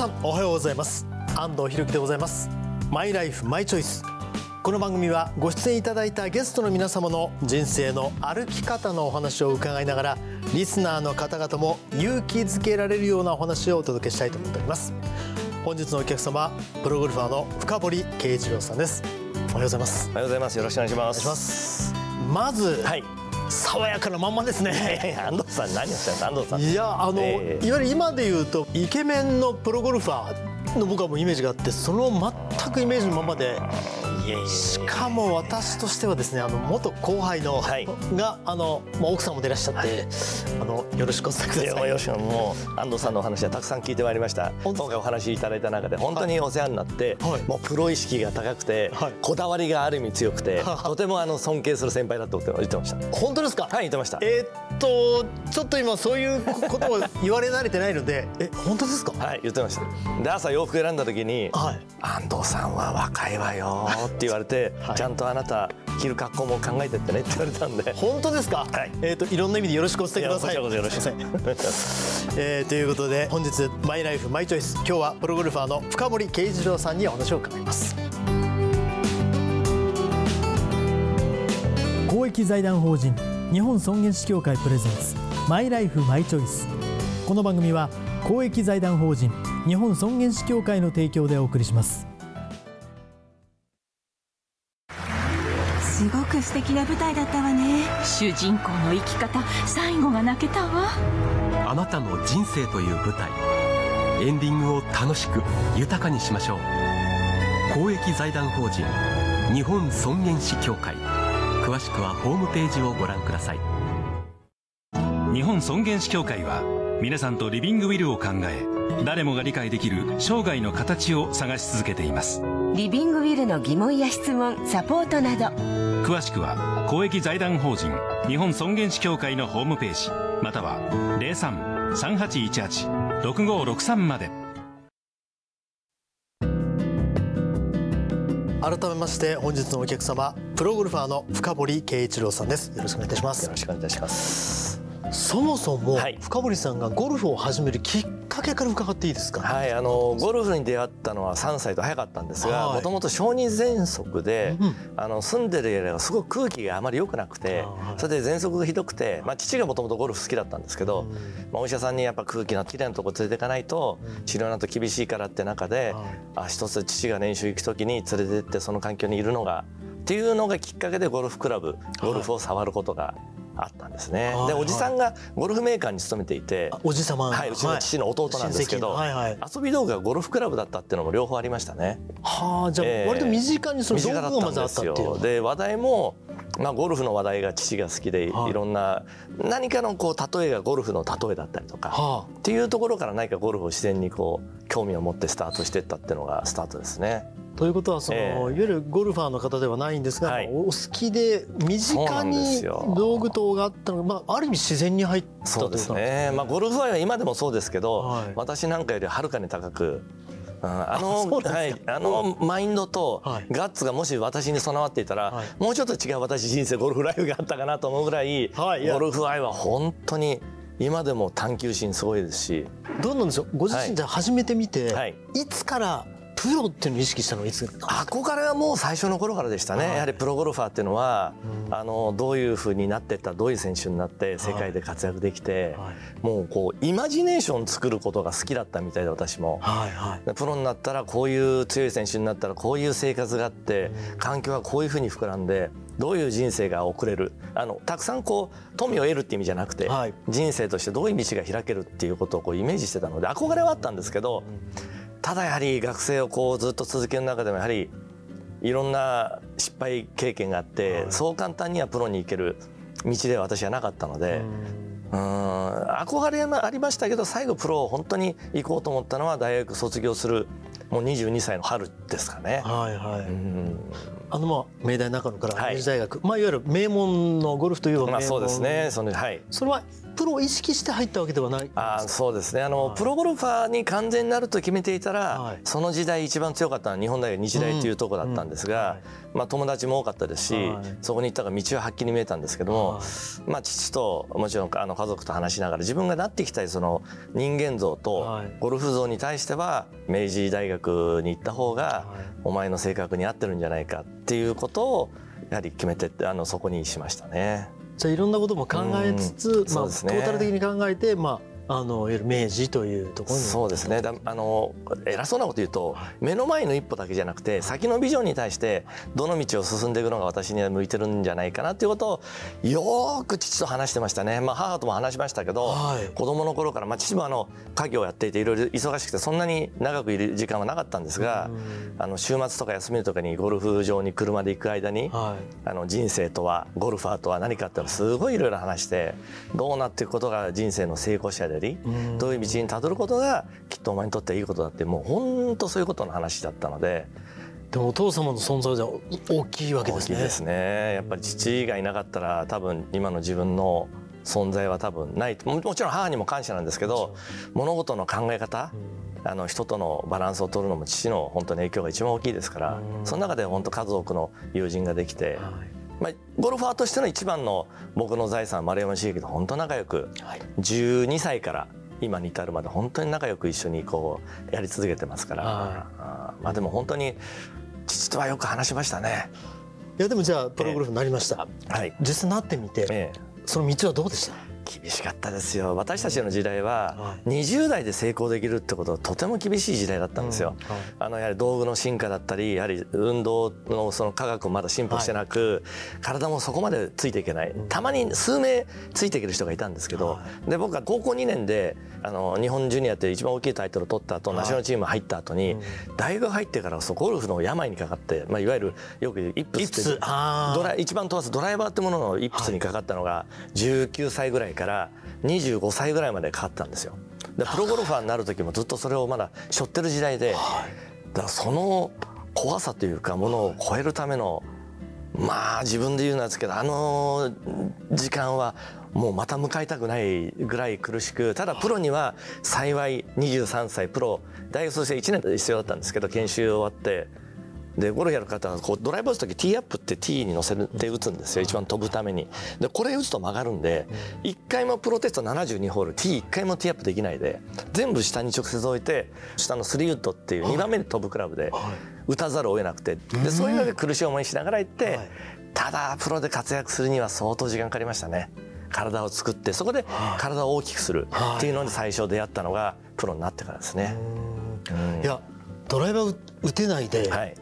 皆さんおはようございます。安藤博樹でございます。マイライフマイチョイス。この番組はご出演いただいたゲストの皆様の人生の歩き方のお話を伺いながらリスナーの方々も勇気づけられるようなお話をお届けしたいと思っております。本日のお客様はプロゴルファーの深堀圭一郎さんです。おはようございます。おはようございます。よろしくお願いします。まず、はい爽やかなまんまですね。安藤さん何をしたんですか？安藤さん。いやあの、ええ。いわゆる今で言うとイケメンのプロゴルファーの僕はもうイメージがあってその全くイメージのままでしかも私としてはですねあの元後輩の、はい。があの、まあ、奥さんも出らっしゃって、あのよろしくお伝えください。よしもう安藤さんのお話はたくさん聞いてまいりました。今回お話しいただいた中で本当にお世話になって、はい。もうプロ意識が高くて、はい。こだわりがある意味強くてはとてもあの尊敬する先輩だと言ってました本当ですか？はい言ってました。えーっとちょっと今そういうことを言われ慣れてないので、え本当ですか？はい言ってました。で朝洋服選んだ時にはい。安藤さんは若いわよ言われて、はい。ちゃんとあなた着る格好も考えてってねって言われたんで。本当ですか？はい。えーっといろんな意味でよろしくお伝えください。よろしくえーということで本日マイライフマイチョイス。今日はプロゴルファーの深堀圭一郎さんにお話を伺います。公益財団法人日本尊厳死協会プレゼンツマイライフマイチョイス。この番組は公益財団法人日本尊厳死協会の提供でお送りしますすごく素敵な舞台だったわね。主人公の生き方最後が泣けたわ。あなたの人生という舞台。エンディングを楽しく豊かにしましょう。公益財団法人日本尊厳死協会。詳しくはホームページをご覧ください。日本尊厳死協会は皆さんとリビングウィルを考え誰もが理解できる生涯の形を探し続けています。リビングウィルの疑問や質問サポートなど詳しくは公益財団法人日本尊厳死協会のホームページまたは03-3818-6563まで。改めまして本日のお客様プロゴルファーの深堀圭一郎さんです。よろしくお願いいたします。よろしくお願いいたしますそもそもはい。深堀さんがゴルフを始めるきっかけから伺っていいですか、はい、あのゴルフに出会ったのは3歳と早かったんですがはい。もともと小児喘息で、うんあの住んでるエリアがすごく空気があまり良くなくて、はい。それで喘息がひどくて、まあ、父がもともとゴルフ好きだったんですけど、まあ、お医者さんにやっぱ空気のきれいなとこ連れていかないと治療なんと厳しいからって中で、はい。あ一つ父が練習行く時に連れて行ってその環境にいるのがっていうのがきっかけでゴルフクラブゴルフを触ることがあったんですね。はいでおじさんがゴルフメーカーに勤めていて、おじ様はい、うちの父の弟なんですけど、はいはい、遊び道具がゴルフクラブだったっていうのも両方ありましたね。はあじゃあええ。割と身近にその道具がまずあったっていう。よ。で話題も、まあ、ゴルフの話題が父が好きで、はい。い、ろんな何かのこう例えがゴルフの例えだったりとか、はっていうところから何かゴルフを自然にこう興味を持ってスタートしていったっていうのがスタートですね。あということはその、ええ。いわゆるゴルファーの方ではないんですが、はい。お好きで身近に道具等があったのが、まあ、ある意味自然に入ったそううですね。まあゴルフ愛は今でもそうですけど、はい。私なんかよりはるかに高く。うんあのはい、あのマインドとはい。ガッツがもし私に備わっていたら、はいもうちょっと違う私人生ゴルフライフがあったかなと思うぐらい、はいゴルフ愛は本当に今でも探求心すごいですし、どうなんでしょう？ご自はい身じゃあ始めてみて、はい。い、つからプロっていうのを意識したのはいつ憧れはもう最初の頃からでしたね、はい。やはりプロゴルファーっていうのは、うん。あのどういうふうになっていったどういう選手になって世界で活躍できて、はい。もうこうイマジネーション作ることが好きだったみたいで私も。はいはい。でプロになったらこういう強い選手になったらこういう生活があって環境はこういうふうに膨らんでどういう人生が送れる？あのたくさんこう富を得るっていう意味じゃなくて、はい。人生としてどういう道が開けるっていうことをこうイメージしてたので憧れはあったんですけど、ただやはり学生をこうずっと続ける中でもやはりいろんな失敗経験があって、そう簡単にはプロに行ける道では私はなかったので。うん憧れはありましたけど最後プロを本当に行こうと思ったのは大学卒業するもう22歳の春ですかね。はいはい、うんあのまあ明大中野からはい明治大学、まあいわゆる名門のゴルフという名門、まあそうですね。そのはい。それはプロを意識して入ったわけではないあそうですね。あの、はい。プロゴルファーに完全になると決めていたら、はい。その時代一番強かったのは日本大学日大というところだったんですが、うんうんはいまあ、友達も多かったですし、はい。そこに行ったから道ははっきり見えたんですけども、はい。まあ、父ともちろんあの家族と話しながら自分がなっていきたいその人間像とはい。ゴルフ像に対しては明治大学に行った方がはい。お前の性格に合ってるんじゃないかっていうことをやはり決めてあのそこにしましたね。じゃあいろんなことも考えつつ、うんまあ、トータル的に考えて、まあ、あのいわゆる明治というところに。そうですね。だあの偉そうなこと言うと目の前の一歩だけじゃなくて先のビジョンに対してどの道を進んでいくのが私には向いてるんじゃないかなっていうことをよーく父と話してましたね、まあ、母とも話しましたけど、はい。子供の頃から、まあ、父もあの家業をやっていていろいろ忙しくてそんなに長くいる時間はなかったんですがあの週末とか休みとかにゴルフ場に車で行く間にはい。あの人生とはゴルファーとは何かっていうのをすごいいろいろ話してどうなっていくことが人生の成功者でうん。どういう道にたどることがきっとお前にとっていいことだってもう本当そういうことの話だったので。でもお父様の存在は大きいわけですね。大きいですね。やっぱり父がいなかったら多分今の自分の存在は多分ないももちろん母にも感謝なんですけど物事の考え方あの人とのバランスを取るのも父の本当に影響が一番大きいですからうん。その中で本当数多くの友人ができて。はいまあ、ゴルファーとしての一番の僕の財産丸山茂樹と本当仲良くはい。12歳から今に至るまで本当に仲良く一緒にこうやり続けてますから、はあー。まあでも本当に父とはよく話しましたね。いやでもじゃあプロゴルフになりました、はい、実際なってみて、ええ。その道はどうでした？厳しかったですよ。私たちの時代はは20代で成功できるってことはとても厳しい時代だったんですよ。うん。はい。あのやはり道具の進化だったりやはり運動のその科学もまだ進歩してなく、体もそこまでついていけない。たまに数名ついていける人がいたんですけど、はで僕は高校2年であの日本ジュニアって一番大きいタイトルを取った後、はい。ナショナルチーム入った後に、うん。大学入ってからそうゴルフの病にかかって、まあ、いわゆるよく言うイップ一番飛ばすドライバーってもののイップスにかかったのが19歳ぐらいから25歳ぐらいまでかかったんですよ。でプロゴルファーになる時もずっとそれをまだ背負ってる時代で、だからその怖さというかものを超えるためのまあ自分で言うのはですけどあの時間はもうまた迎えたくないぐらい苦しくただプロには幸い23歳プロ大学卒生1年必要だったんですけど研修終わってでゴルフやる方はこうドライバー打つ時ティーアップってティーに乗せて打つんですよ。一番飛ぶために。でこれ打つと曲がるんで1回もプロテスト72ホールティー1回もティーアップできないで全部下に直接置いて下のスリーウッドっていう2番目に飛ぶクラブで打たざるを得なくて。でそういうわけで苦しい思いしながら行ってはい。ただプロで活躍するには相当時間かかりましたね。体を作ってそこで体を大きくするっていうのに最初出会ったのがプロになってからですね。うん。いやドライバー打てないで、はい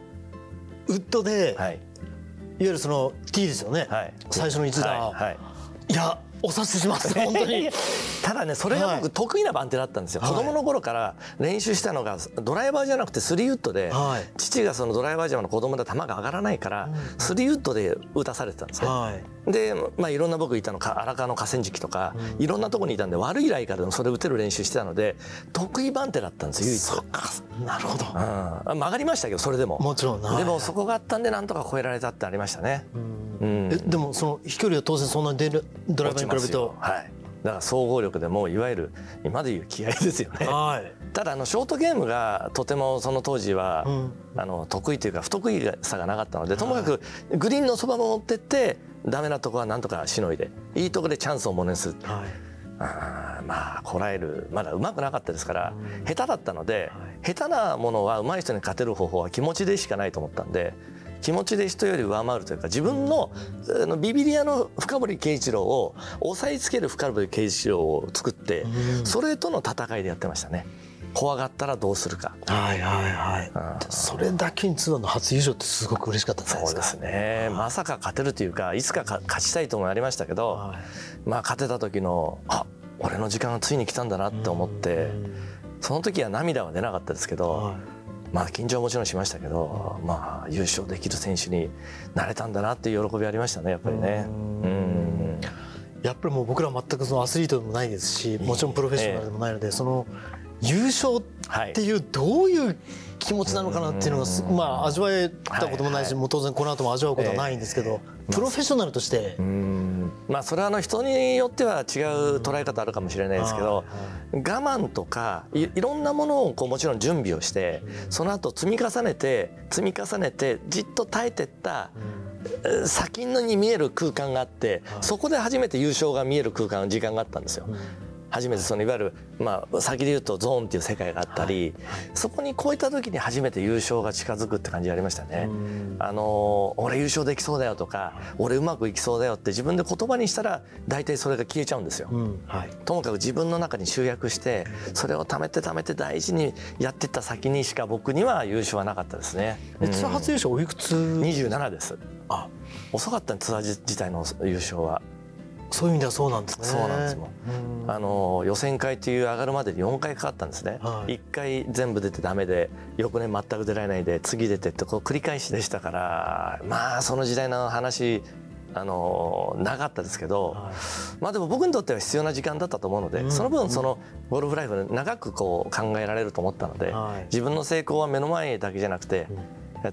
ウッドで、い、わはいゆるその T ですよね、はい。最初の一打、はい。はい。い、やお察しします。本当に。ただねそれがはい。僕得意な番手だったんですよ、はい。子供の頃から練習したのがドライバーじゃなくてスリーウッドで、はい。父がそのドライバーじゃの子供で球が上がらないから、スリーウッドで打たされてたんですね、はい。で、まあ、いろんな僕いたのか荒川の河川敷とか、いろんなとこにいたんで悪いライからでもそれ打てる練習してたので得意番手だったんですよ唯一。なるほど。うん、曲がりましたけどそれでも。もちろん。はい。でもそこがあったんでなんとか超えられたってありましたね。うん。えでもその飛距離は当然そんなに出るドライバーに比べるとはい。だから総合力でもいわゆる今でいう気合ですよね。はい。ただあのショートゲームがとてもその当時は、うん。あの得意というか不得意さがなかったのでともかくグリーンのそばも持ってってダメなとこはなんとかしのいでいいとこでチャンスをものにする。はい。あーまあこらえる。まだうまくなかったですから下手だったので下手なものは上手い人に勝てる方法は気持ちでしかないと思ったんで気持ちで人より上回るというか自分のあのビビリアの深堀圭一郎を押さえつける深堀圭一郎を作ってそれとの戦いでやってましたね。怖がったらどうするか。はいはいはい。それだけにツアーの初優勝ってすごく嬉しかったそうですね。まさか勝てるというかいつかか勝ちたいともありましたけど、はい。まあ勝てた時のあ俺の時間がついに来たんだなって思ってその時は涙は出なかったですけど、はいまあ緊張はもちろんしましたけど、まあ優勝できる選手になれたんだなっていう喜びありましたねやっぱりね。うん。やっぱりもう僕ら全くそのアスリートでもないですしもちろんプロフェッショナルでもないので、その優勝っていうどういう気持ちなのかなっていうのがす、まあ味わえたこともないし、もう当然この後も味わうことはないんですけど、プロフェッショナルとして、まあそれはあの人によっては違う捉え方あるかもしれないですけど、我慢とかいいろんなものをこうもちろん準備をして、その後積み重ねて積み重ねてじっと耐えてった、えー先に見える空間があって、そこで初めて優勝が見える空間時間があったんですよ。初めてそのいわゆる、まあ、先で言うとゾーンっていう世界があったり、そこに超えた時に初めて優勝が近づくって感じがありましたね。あの俺優勝できそうだよとか俺うまくいきそうだよって自分で言葉にしたら大体それが消えちゃうんですよ。はい、ともかく自分の中に集約してそれを貯めて貯めて大事にやってった先にしか僕には優勝はなかったですね。えツアー初優勝おいくつ？27です。あ遅かったねツアー自体の優勝は。そういう意味ではそうなんですね。そうなんですもん。あの予選会っていう上がるまでに4回かかったんですね。はい。1回全部出てダメで翌年全く出られないで次出てってこう繰り返しでしたからまあその時代の話あのなかったですけど、まあでも僕にとっては必要な時間だったと思うので、その分そのゴルフライフ長くこう考えられると思ったので、はい。自分の成功は目の前だけじゃなくて、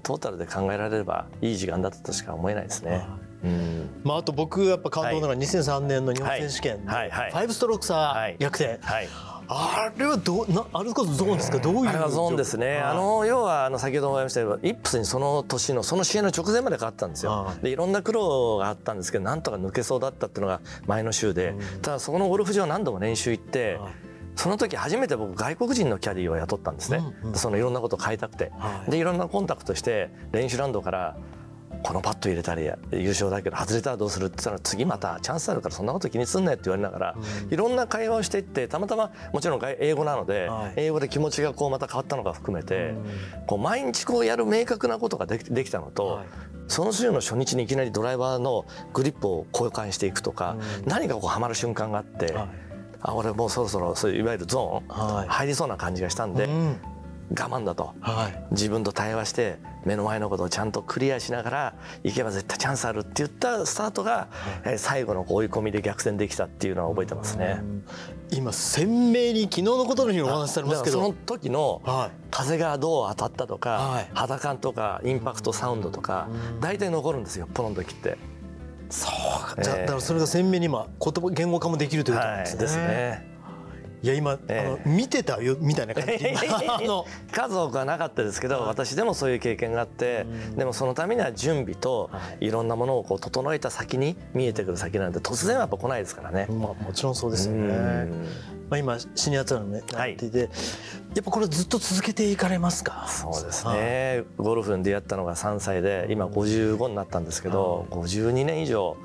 トータルで考えられればいい時間だったとしか思えないですね。うん。まああと僕やっぱ感動なのは2003年の日本選手権。のはい。はい。はい。5ストローク差逆転、はい。あれはどうなあれこそゾーンですか？どういうあれはゾーンですね、はい。あの要はあの先ほども言いましたけどイップスにその年のその試合の直前まで勝ったんですよ、はい。でいろんな苦労があったんですけどなんとか抜けそうだったっていうのが前の週で、ただそこのゴルフ場何度も練習行って、はい。その時初めて僕外国人のキャディーを雇ったんですね、そのいろんなことを変えたくて、はい。でいろんなコンタクトして練習ラウンドからこのパット入れたり優勝だけど外れたらどうするって言ったら次またチャンスあるからそんなこと気にすんなよって言われながら、いろんな会話をしていってたまたまもちろん外英語なので、はい。英語で気持ちがこうまた変わったのが含めて、こう毎日こうやる明確なことができできたのと、はい。その週の初日にいきなりドライバーのグリップを交換していくとか、何かこうはまる瞬間があって、はい。あ俺もうそろそろそういういわゆるゾーン、はい。入りそうな感じがしたんで、うん我慢だと。はい自分と対話して目の前のことをちゃんとクリアしながら行けば絶対チャンスあるって言ったスタートが、えー最後の追い込みで逆転できたっていうのは覚えてますね。今鮮明に昨日のことのようにお話しされますけどその時のは風がどう当たったとか、はい肌感とかインパクトサウンドとか大体残るんですよプロの時って。そうかじゃあええだからそれが鮮明に今言葉言語化もできるということなんですね。はい、ですね。いや今、えあの見てたよみたいな感じ。数多くはなかったですけど、私でもそういう経験があって、でもそのためには準備とい。ろんなものをこう整えた先に見えてくる先なんで突然はやっぱ来ないですからね。まあもちろんそうですよね。うん。まあ今シニアツアーのねなっていて、やっぱこれずっと続けていかれますか？そうですね、ゴルフに出会ったのが3歳で今55になったんですけど、52年以上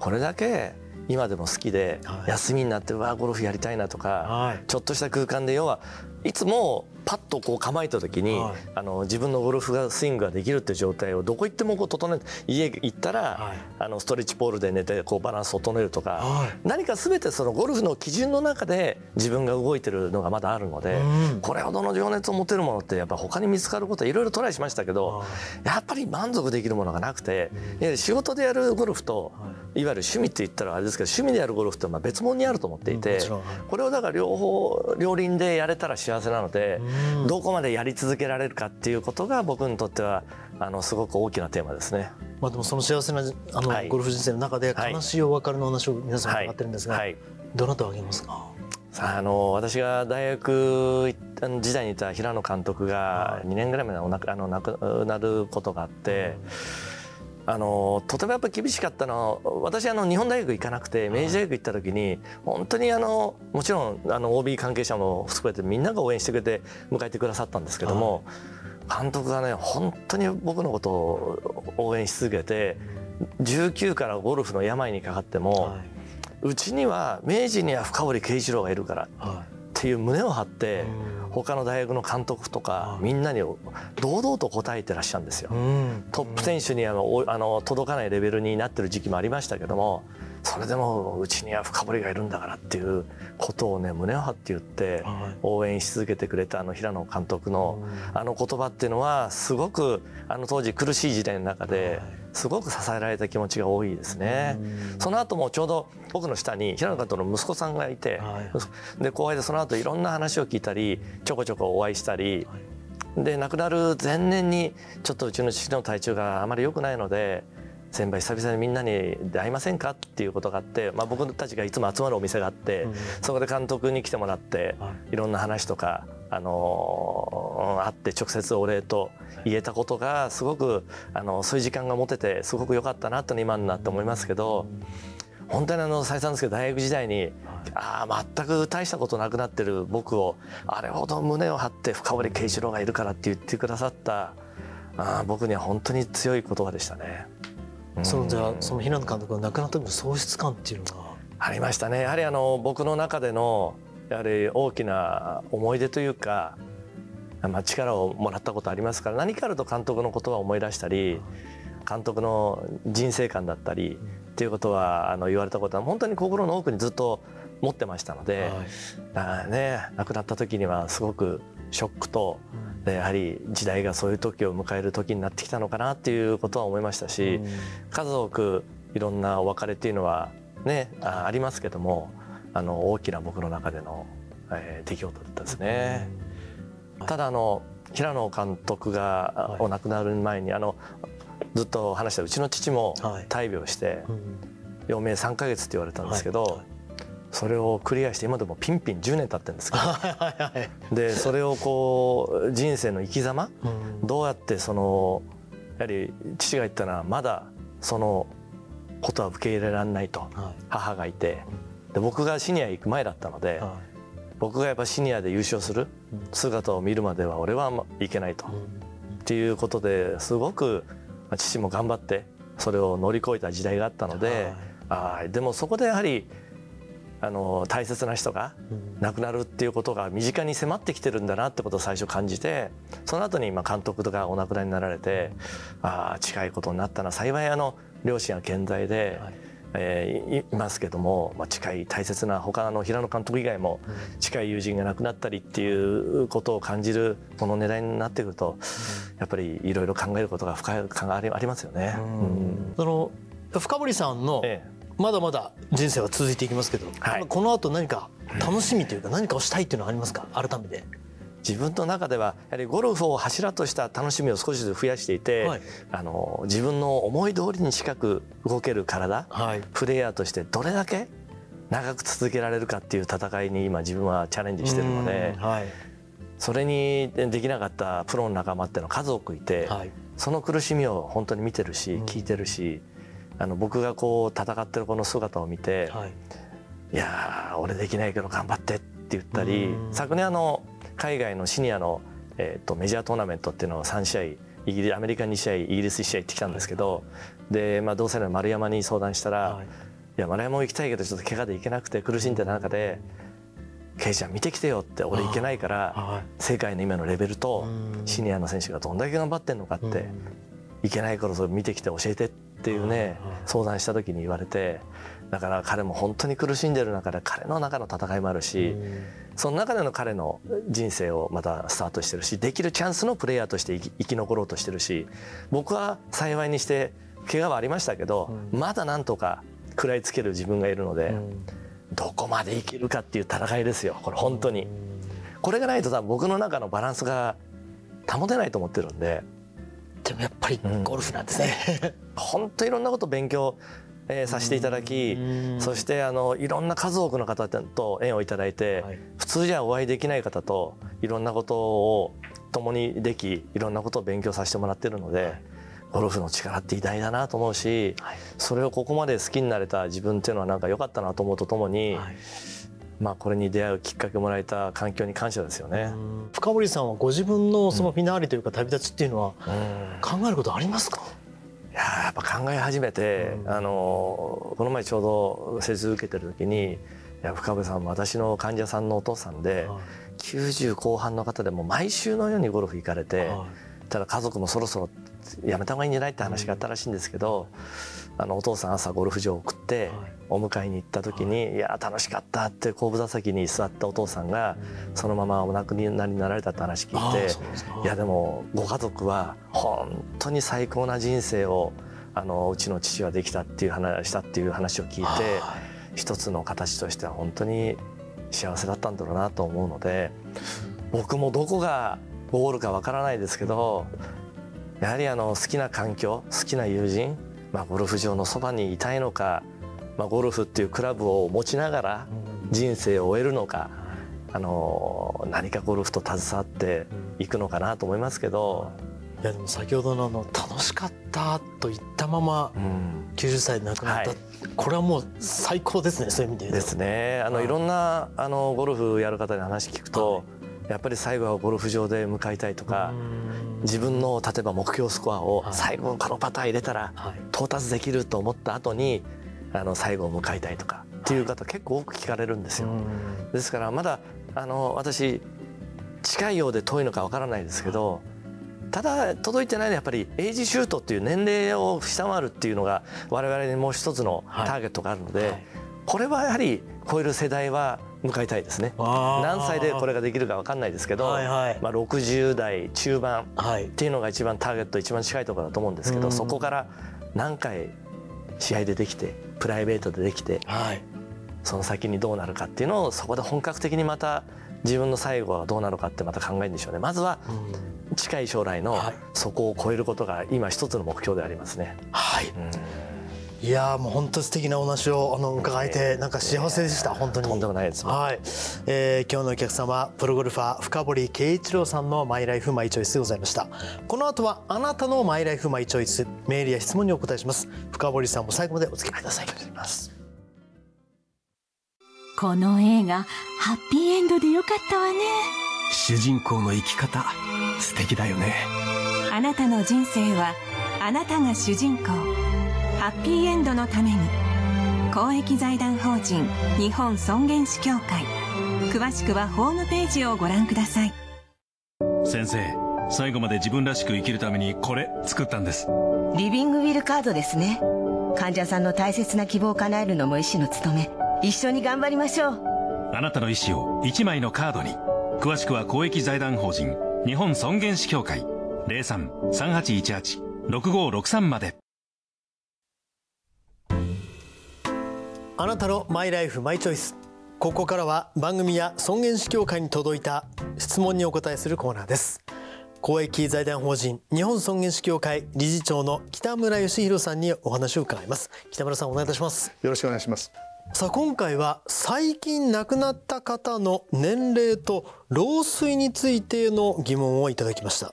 これだけ今でも好きで、はい。休みになってうわゴルフやりたいなとか、はい。ちょっとした空間で要はいつもパッとこう構えた時に、はい。あの自分のゴルフがスイングができるっていう状態をどこ行ってもこう整えて家行ったら、はい。あのストレッチポールで寝てこうバランスを整えるとか、はい。何か全てそのゴルフの基準の中で自分が動いてるのがまだあるので、うん。これほどの情熱を持てるものってやっぱ他に見つかることはいろいろトライしましたけど、やっぱり満足できるものがなくて、いや仕事でやるゴルフと、い。わゆる趣味って言ったらあれですけど趣味でやるゴルフってまあ別物にあると思っていて、これをだから両方両輪でやれたら幸せなので、どこまでやり続けられるかっていうことが僕にとってはあのすごく大きなテーマですね。まあでもその幸せなあの、はいゴルフ人生の中ではい悲しいお別れの話を皆さん伺ってるんですが、はいはいどなたを挙げますか？さああの私が大学時代にいた平野監督が2年ぐらい前にお亡くあの亡くなることがあって。あのとてもやっぱ厳しかったのは私あの日本大学行かなくて明治大学行った時に本当にあのもちろんあの OB 関係者も含めてみんなが応援してくれて迎えてくださったんですけども監督がね本当に僕のことを応援し続けて19からゴルフの病にかかってもうちには明治には深堀圭一郎がいるからっていう胸を張って他の大学の監督とかみんなに堂々と答えてらっしゃるんですよ。トップ選手にはおあの届かないレベルになってる時期もありましたけどもそれでもうちには深堀がいるんだからっていうことをね胸を張って言って応援し続けてくれたあの平野監督のあの言葉っていうのはすごくあの当時苦しい時代の中ですごく支えられた気持ちが多いですね。その後もちょうど僕の下に平野監督の息子さんがいてで後輩でその後いろんな話を聞いたりちょこちょこお会いしたりで亡くなる前年にちょっとうちの父の体調があまり良くないので先輩久々にみんなに会いませんか？っていうことがあって、まあ、僕たちがいつも集まるお店があって、そこで監督に来てもらって、い、ろんな話とか、あのー、会って直接お礼と言えたことがすごく、あのそういう時間が持ててすごく良かったなと今になって思いますけど。本当にあの再三ですけど大学時代に、ああ全く大したことなくなってる僕をあれほど胸を張って深堀圭一郎がいるからって言ってくださったあ僕には本当に強い言葉でしたね。そのじゃあその平野監督が亡くなった時の喪失感っていうのが。ありましたね。やはりあの僕の中でのやはり大きな思い出というか、まあ、力をもらったことありますから何かあると監督のことは思い出したり監督の人生観だったりっていうことはあの言われたことは本当に心の奥にずっと持ってましたので、はい、ね、亡くなった時にはすごくショックと、でやはり時代がそういう時を迎える時になってきたのかなっていうことは思いましたし、数多くいろんなお別れっていうのはねあありますけどもあの大きな僕の中での、えー、出来事だったですね。ただあの平野監督がお亡くなる前にあのずっと話したうちの父も大病して、余命3か月って言われたんですけど、それをクリアして今でもピンピン10年経ってるんですけど。でそれをこう人生の生き様、どうやってそのやはり父が言ったのはまだそのことは受け入れられないと、母がいて。で僕がシニア行く前だったので、僕がやっぱシニアで優勝する姿を見るまでは俺はいけないと、っていうことですごく父も頑張ってそれを乗り越えた時代があったので、あでもそこでやはりあの大切な人が亡くなるっていうことが身近に迫ってきてるんだなってことを最初感じてその後に今監督がお亡くなりになられてああ近いことになったな幸いあの両親は健在で、はい、えー、いますけども、まあ、近い大切な他の平野監督以外も近い友人が亡くなったりっていうことを感じるこの狙いになってくるとやっぱりいろいろ考えることが深いありますよね。うん、その深堀さんの、ええまだまだ人生は続いていきますけど、はい、この後何か楽しみというか何かをしたいっていうのはありますか？改めて。自分の中ではやはりゴルフを柱とした楽しみを少しずつ増やしていて、はい、あの自分の思い通りに近く動ける体、はい、プレイヤーとしてどれだけ長く続けられるかっていう戦いに今自分はチャレンジしてるので、はい、それにできなかったプロの仲間っていうのは数多くいて、その苦しみを本当に見てるし聞いてるし。あの僕がこう戦ってるこの姿を見て、はい、いや俺できないけど頑張ってって言ったり昨年あの海外のシニアの、えーと、メジャートーナメントっていうのを3試合イギリアメリカ2試合イギリス1試合行ってきたんですけど、で、まあ、同世代の丸山に相談したら「はい、いや丸山も行きたいけどちょっと怪我で行けなくて苦しんでる中で。ケイちゃん見てきてよって俺行けないから世界の今のレベルとシニアの選手がどんだけ頑張ってんのかっていけないからそれ見てきて教えてっていうね相談した時に言われてだから彼も本当に苦しんでる中で彼の中の戦いもあるしその中での彼の人生をまたスタートしてるしできるチャンスのプレイヤーとして生き残ろうとしてるし僕は幸いにして怪我はありましたけどまだなんとか食らいつける自分がいるのでどこまでいけるかっていう戦いですよこれ本当に。これがないと多分僕の中のバランスが保てないと思ってるんで。でもやっぱりゴルフなんですね、うん、本当いろんなこと勉強えー、させていただきそしてあのいろんな数多くの方と縁をいただいて、はい、普通じゃお会いできない方といろんなことを共にできいろんなことを勉強させてもらってるので、はい、ゴルフの力って偉大だなと思うし、はい、それをここまで好きになれた自分っていうのはなんか良かったなと思うとともに、まあ、これに出会うきっかけをもらえた環境に感謝ですよね。深堀さんはご自分のそのフィナーレというか旅立ちっていうのは考えることありますか、いややっぱ考え始めて、あのこの前ちょうど施術受けてる時に「いや深堀さん私の患者さんのお父さんで、はい、90後半の方でも毎週のようにゴルフ行かれて、はい、ただ家族もそろそろやめた方がいいんじゃないって話があったらしいんですけど、あのお父さん朝ゴルフ場を送ってお迎えに行った時に「い。や楽しかった」って後部座席に座ったお父さんがそのままお亡くなりになられたって話聞いていやでもご家族は本当に最高な人生をあのうちの父はできたっていう話したっていう話を聞い。て一つの形としては本当に幸せだったんだろうなと思うので僕もどこがゴールかわからないですけどやはりあの好きな環境好きな友人まあ、ゴルフ場のそばにいたいのか、まあ、ゴルフっていうクラブを持ちながら人生を終えるのか、あの何かゴルフと携わっていくのかなと思いますけど。い。やでも先ほどのあの楽しかったと言ったまま90歳で亡くなった、はい、これはもう最高ですねそういう意味でですね。あの、い、ろんなあのゴルフやる方に話聞くと、はい、やっぱり最後はゴルフ場で迎えたいとか自分の例えば目標スコアを最後のこのパターン入れたら到達できると思った後にあの最後を迎えたいとかっていう方結構多く聞かれるんですよ。ですからまだあの私近いようで遠いのかわからないですけどただ届いてないのはやっぱりエイジシュートっていう年齢を下回るっていうのが我々にもう一つのターゲットがあるのでこれはやはり超える世代は迎えたいですね。何歳でこれができるか分かんないですけど、はいはい、まあ、60代中盤っていうのが一番ターゲット一番近いところだと思うんですけど、そこから何回試合でできてプライベートでできて、はい、その先にどうなるかっていうのをそこで本格的にまた自分の最後はどうなるかってまた考えるんでしょうね。まずは近い将来のそこを超えることが今一つの目標でありますね。はい、うんいやもう本当素敵なお話をあの伺えてなんか幸せでした本当に。とんでもないです、はい。えー、今日のお客様プロゴルファー深堀圭一郎さんのマイライフマイチョイスでございました。この後はあなたのマイライフマイチョイスメールや質問にお答えします。深堀さんも最後までお付き合いください。この映画ハッピーエンドでよかったわね。主人公の生き方素敵だよね。あなたの人生はあなたが主人公ハッピーエンドのために公益財団法人日本尊厳死協会詳しくはホームページをご覧ください。先生最後まで自分らしく生きるためにこれ作ったんです。リビングウィルカードですね。患者さんの大切な希望を叶えるのも医師の務め。一緒に頑張りましょう。あなたの意思を1枚のカードに。詳しくは公益財団法人日本尊厳死協会。03-3818-6563まであなたのマイライフマイチョイス。ここからは番組や尊厳死協会に届いた質問にお答えするコーナーです。公益財団法人日本尊厳死協会理事長の北村義弘さんにお話を伺います。北村さんお願いいたします。よろしくお願いします。さあ今回は最近亡くなった方の年齢と老衰についての疑問をいただきました。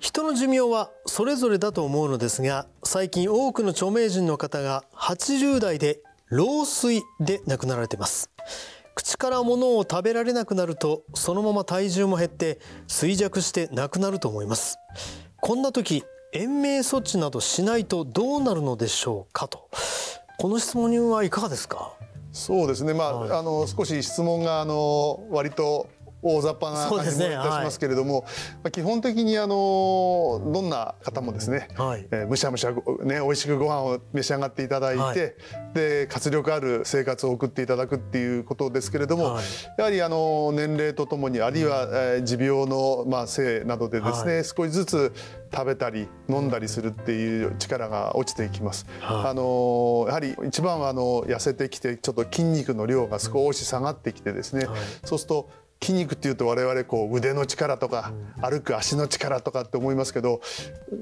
人の寿命はそれぞれだと思うのですが最近多くの著名人の方が80代で老衰で亡くなられています。口から物を食べられなくなるとそのまま体重も減って衰弱して亡くなると思います。こんな時延命措置などしないとどうなるのでしょうかと。この質問はいかがですか？そうですね。まあ、はい、あの少し質問があの割と大雑把な感じもいたしますけれども、ねはい、基本的にあのどんな方もですね、はい、えー、むしゃむしゃね美味しくご飯を召し上がっていただいて、はい、で活力ある生活を送っていただくっていうことですけれども、はい、やはりあの年齢とともにあるいは、えー、持病のまあ性などでですね、少しずつ食べたり飲んだりするっていう力が落ちていきます。あのやはり一番はあの痩せてきてちょっと筋肉の量が少し下がってきてですね、そうすると筋肉っていうと我々こう腕の力とか歩く足の力とかって思いますけど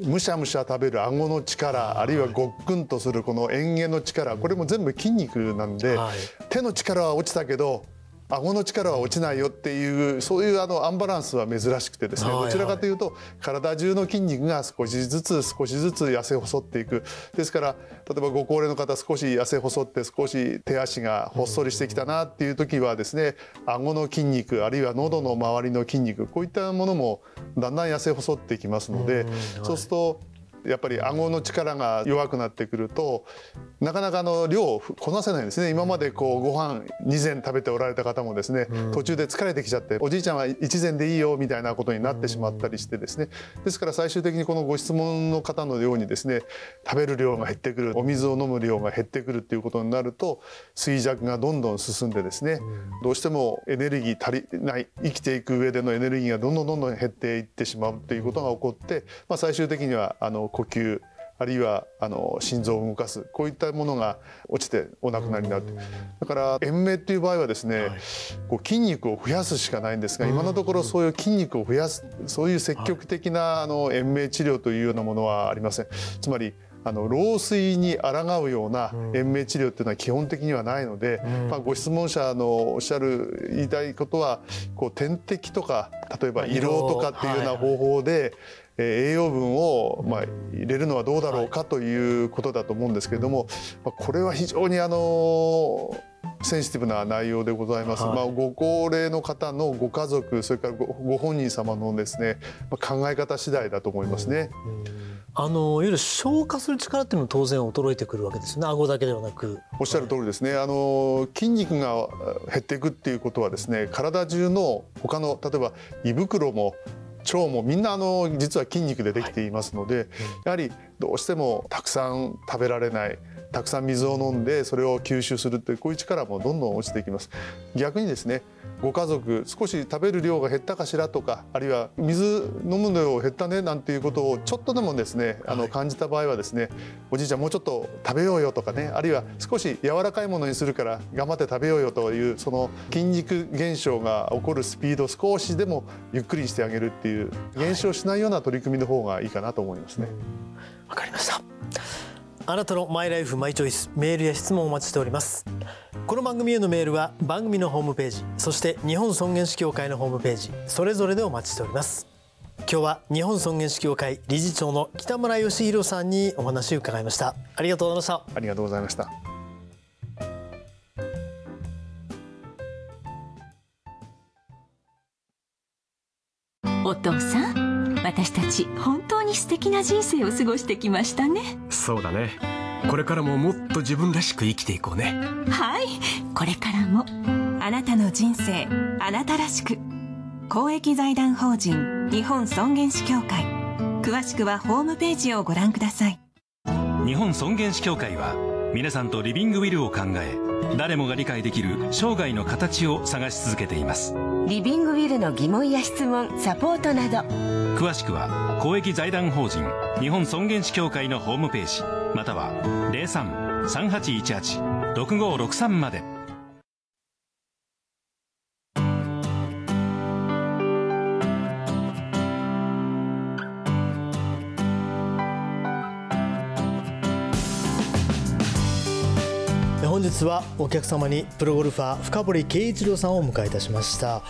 むしゃむしゃ食べる顎の力あるいはごっくんとするこの嚥下の力これも全部筋肉なんで手の力は落ちたけど顎の力は落ちないよっていうそういうあのアンバランスは珍しくてですね。どちらかというと体中の筋肉が少しずつ少しずつ痩せ細っていく。ですから例えばご高齢の方少し痩せ細って少し手足がほっそりしてきたなっていう時はですね顎の筋肉あるいは喉の周りの筋肉こういったものもだんだん痩せ細ってきますのでそうするとやっぱり顎の力が弱くなってくるとなかなかの量をこなせないんですね。今までこうご飯2膳食べておられた方もですね、途中で疲れてきちゃっておじいちゃんは1膳でいいよみたいなことになってしまったりしてですね。ですから最終的にこのご質問の方のようにですね食べる量が減ってくるお水を飲む量が減ってくるっていうことになると衰弱がどんどん進んでですねどうしてもエネルギー足りない生きていく上でのエネルギーがどんどんどんどん減っていってしまうっていうことが起こって、まあ、最終的にはあの呼吸あるいはあの心臓を動かすこういったものが落ちてお亡くなりになるだから延命っていう場合はですね、はい、こう筋肉を増やすしかないんですが今のところそういう筋肉を増やすそういう積極的なあの延命治療というようなものはありません。つまりあの老衰に抗うような延命治療っていうのは基本的にはないので、まあ、ご質問者のおっしゃる言いたいことはこう点滴とか例えば胃ろうとかっていうような方法で、栄養分をまあ入れるのはどうだろうかということだと思うんですけれども、まあ、これは非常にあのセンシティブな内容でございます、はい、まあ、ご高齢の方のご家族それからご本人様のですね、まあ、考え方次第だと思いますね。あのいわゆる消化する力っていうのも当然衰えてくるわけですね。顎だけではなく。おっしゃる通りですね、あの筋肉が減っていくっていうことはですね体中の他の例えば胃袋も腸もみんなあの実は筋肉でできていますので、やはりどうしてもたくさん食べられない。たくさん水を飲んでそれを吸収するというこういう力もどんどん落ちていきます。逆にですねご家族少し食べる量が減ったかしらとかあるいは水飲む量減ったねなんていうことをちょっとでもですねあの感じた場合はですねおじいちゃんもうちょっと食べようよとかねあるいは少し柔らかいものにするから頑張って食べようよというその筋肉減少が起こるスピードを少しでもゆっくりにしてあげるっていう減少しないような取り組みの方がいいかなと思いますね。わかりましたあなたのマイライフマイチョイスメールや質問をお待ちしております。この番組へのメールは番組のホームページそして日本尊厳死協会のホームページそれぞれでお待ちしております。今日は日本尊厳死協会理事長の北村義弘さんにお話を伺いました。ありがとうございました。ありがとうございました。お父さん私たち本当に素敵な人生を過ごしてきましたねそうだね。これからももっと自分らしく生きていこうね。はい。これからも。あなたの人生あなたらしく。公益財団法人日本尊厳死協会。詳しくはホームページをご覧ください。日本尊厳死協会は皆さんとリビングウィルを考え誰もが理解できる生涯の形を探し続けています。リビングウィルの疑問や質問サポートなど。詳しくは公益財団法人日本尊厳死協会のホームページまたは03-3818-6563まで。日はお客様にプロゴルファー深堀圭一郎さんをお迎えいたしました。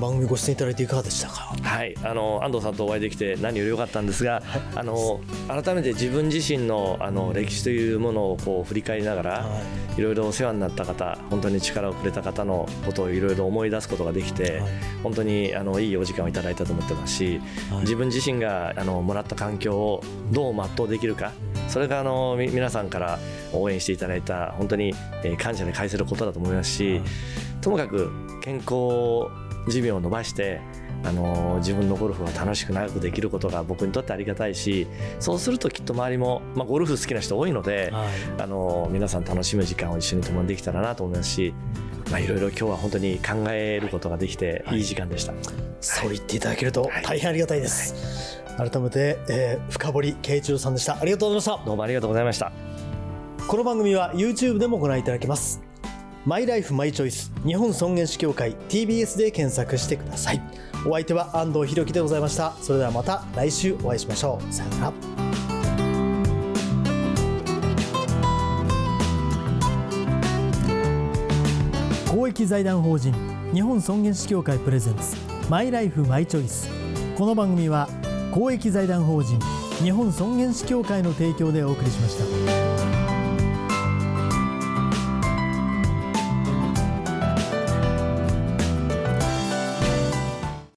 番組ご出演いただいていかがでしたか？はいあの安藤さんとお会いできて何より良かったんですが、はい、あの改めて自分自身のあの歴史というものをこう振り返りながら、はい、いろいろお世話になった方本当に力をくれた方のことをいろいろ思い出すことができて、はい、本当にあのいいお時間をいただいたと思ってますし、自分自身があのもらった環境をどう全うできるかそれがあの皆さんから応援していただいた本当に感謝で返せることだと思いますし、ともかく健康寿命を伸ばしてあの自分のゴルフが楽しく長くできることが僕にとってありがたいしそうするときっと周りも、まあ、ゴルフ好きな人多いので、はい、あの皆さん楽しむ時間を一緒に共にできたらなと思いますし、まあ、いろいろ今日は本当に考えることができてい。い。時間でした、はい、そう言っていただけると大変ありがたいです、はい、改めて、えー、深堀圭一郎さんでした。ありがとうございました。どうもありがとうございました。この番組は YouTube でもご覧いただけます。マイライフマイチョイス日本尊厳死協会 TBS で検索してください。お相手は安藤博樹でございました。それではまた来週お会いしましょう。さよなら。公益財団法人日本尊厳死協会プレゼンツマイライフマイチョイスこの番組は公益財団法人日本尊厳死協会の提供でお送りしました。